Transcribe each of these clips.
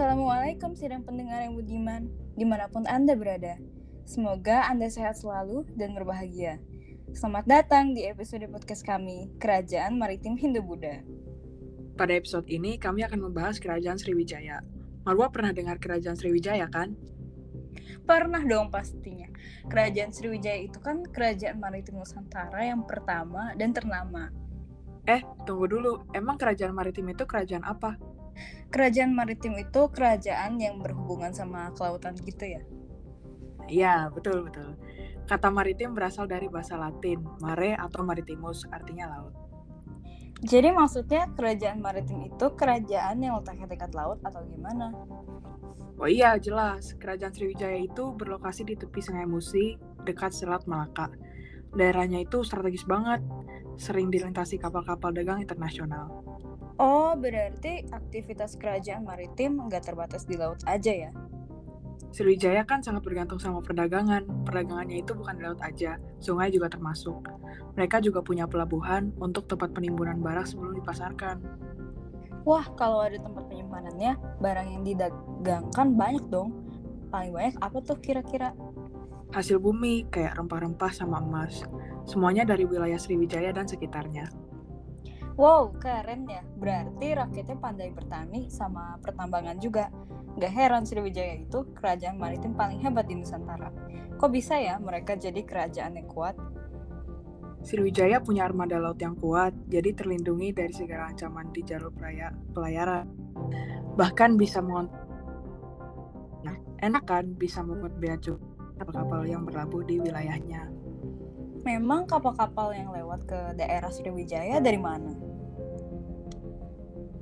Assalamualaikum sidang pendengar yang budiman, di mana pun Anda berada. Semoga Anda sehat selalu dan berbahagia. Selamat datang di episode podcast kami, Kerajaan Maritim Hindu-Buddha. Pada episode ini, kami akan membahas Kerajaan Sriwijaya. Marwa pernah dengar Kerajaan Sriwijaya, kan? Pernah dong pastinya. Kerajaan Sriwijaya itu kan kerajaan maritim Nusantara yang pertama dan ternama. Eh, tunggu dulu. Emang kerajaan maritim itu kerajaan apa? Kerajaan maritim itu kerajaan yang berhubungan sama kelautan gitu ya? Iya, betul betul. Kata maritim berasal dari bahasa Latin, mare atau maritimus, artinya laut. Jadi maksudnya kerajaan maritim itu kerajaan yang letaknya dekat laut atau gimana? Oh iya, jelas. Kerajaan Sriwijaya itu berlokasi di tepi Sungai Musi, dekat Selat Malaka. Daerahnya itu strategis banget, sering dilintasi kapal-kapal dagang internasional. Oh, berarti aktivitas kerajaan maritim nggak terbatas di laut aja ya? Sriwijaya kan sangat bergantung sama perdagangan. Perdagangannya itu bukan di laut aja, sungai juga termasuk. Mereka juga punya pelabuhan untuk tempat penimbunan barang sebelum dipasarkan. Wah, kalau ada tempat penyimpanannya, barang yang didagangkan banyak dong. Paling banyak apa tuh kira-kira? Hasil bumi kayak rempah-rempah sama emas. Semuanya dari wilayah Sriwijaya dan sekitarnya. Wow, keren ya. Berarti rakyatnya pandai bertani sama pertambangan juga. Gak heran Sriwijaya itu kerajaan maritim paling hebat di Nusantara. Kok bisa ya mereka jadi kerajaan yang kuat? Sriwijaya punya armada laut yang kuat, jadi terlindungi dari segala ancaman di jalur pelaya, pelayaran. Bahkan bisa mengontrol. Nah, enak kan bisa membuat bea kapal-kapal yang berlabuh di wilayahnya. Memang kapal-kapal yang lewat ke daerah Sriwijaya dari mana?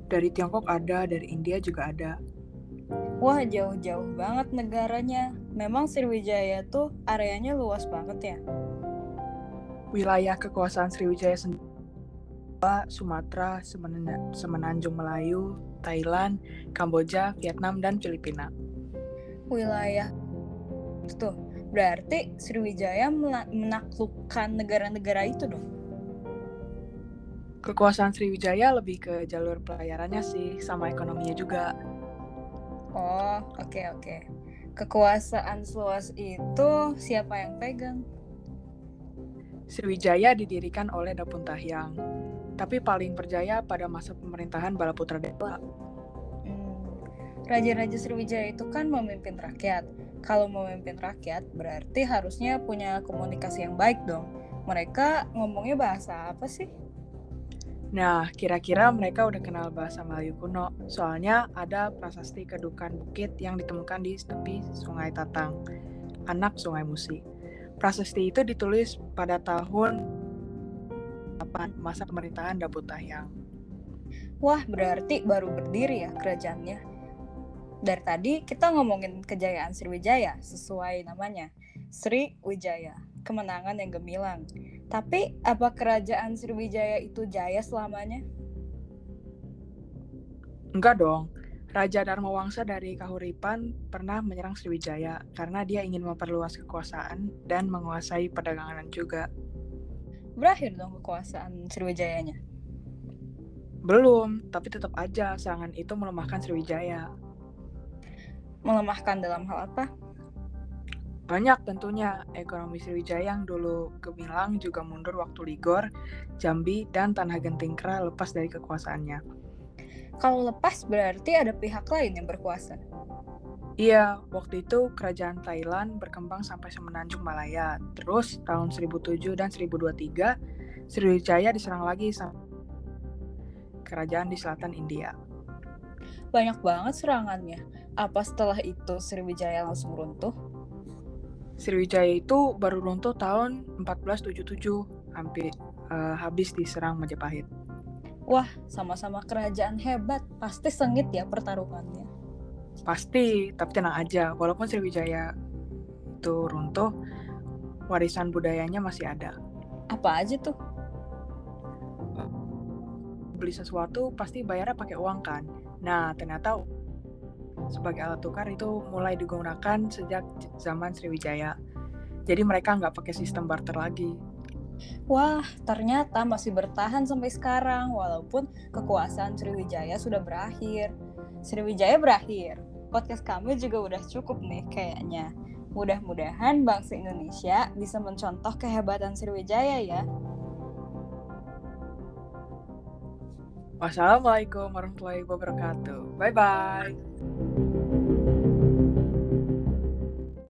Dari Tiongkok ada, dari India juga ada. Wah, jauh-jauh banget negaranya. Memang Sriwijaya tuh areanya luas banget ya. Wilayah kekuasaan Sriwijaya sendiri Sumatera, Semena- Semenanjung Melayu, Thailand, Kamboja, Vietnam, dan Filipina. Wilayah tuh berarti Sriwijaya mena- menaklukkan negara-negara itu dong. Kekuasaan Sriwijaya lebih ke jalur pelayarannya sih, sama ekonominya juga. Oh, oke oke. Kekuasaan seluas itu siapa yang pegang? Sriwijaya didirikan oleh Dapun Tahyang, tapi paling berjaya pada masa pemerintahan Balaputra Dewa. Raja-raja Sriwijaya itu kan memimpin rakyat. Kalau memimpin rakyat berarti harusnya punya komunikasi yang baik dong. Mereka ngomongnya bahasa apa sih? Nah, kira-kira mereka udah kenal bahasa Melayu kuno, soalnya ada prasasti kedukan bukit yang ditemukan di tepi Sungai Tatang, anak Sungai Musi. Prasasti itu ditulis pada tahun 8 masa pemerintahan Tahyang. Wah, berarti baru berdiri ya kerajaannya. Dari tadi kita ngomongin kejayaan Sriwijaya sesuai namanya, Sri Wijaya, kemenangan yang gemilang. Tapi apa kerajaan Sriwijaya itu jaya selamanya? Enggak dong, Raja Dharma Wangsa dari Kahuripan pernah menyerang Sriwijaya karena dia ingin memperluas kekuasaan dan menguasai perdagangan juga. Berakhir dong kekuasaan Sriwijayanya. Belum, tapi tetap aja serangan itu melemahkan Sriwijaya. Melemahkan dalam hal apa? Banyak tentunya, ekonomi Sriwijaya yang dulu gemilang juga mundur waktu Ligor, Jambi, dan Tanah Gentingkra lepas dari kekuasaannya. Kalau lepas berarti ada pihak lain yang berkuasa. Iya, waktu itu kerajaan Thailand berkembang sampai semenanjung Malaya. Terus tahun 1007 dan 1023, Sriwijaya diserang lagi sama kerajaan di selatan India. Banyak banget serangannya. Apa setelah itu Sriwijaya langsung runtuh? Sriwijaya itu baru runtuh tahun 1477, hampir eh, habis diserang Majapahit. Wah, sama-sama kerajaan hebat. Pasti sengit ya pertarungannya. Pasti, tapi tenang aja, walaupun Sriwijaya itu runtuh, warisan budayanya masih ada. Apa aja tuh? Beli sesuatu pasti bayarnya pakai uang kan. Nah, ternyata sebagai alat tukar itu mulai digunakan sejak zaman Sriwijaya. Jadi mereka nggak pakai sistem barter lagi. Wah, ternyata masih bertahan sampai sekarang walaupun kekuasaan Sriwijaya sudah berakhir. Sriwijaya berakhir, podcast kami juga udah cukup nih kayaknya. Mudah-mudahan bangsa Indonesia bisa mencontoh kehebatan Sriwijaya ya. Wassalamualaikum warahmatullahi wabarakatuh. Bye bye.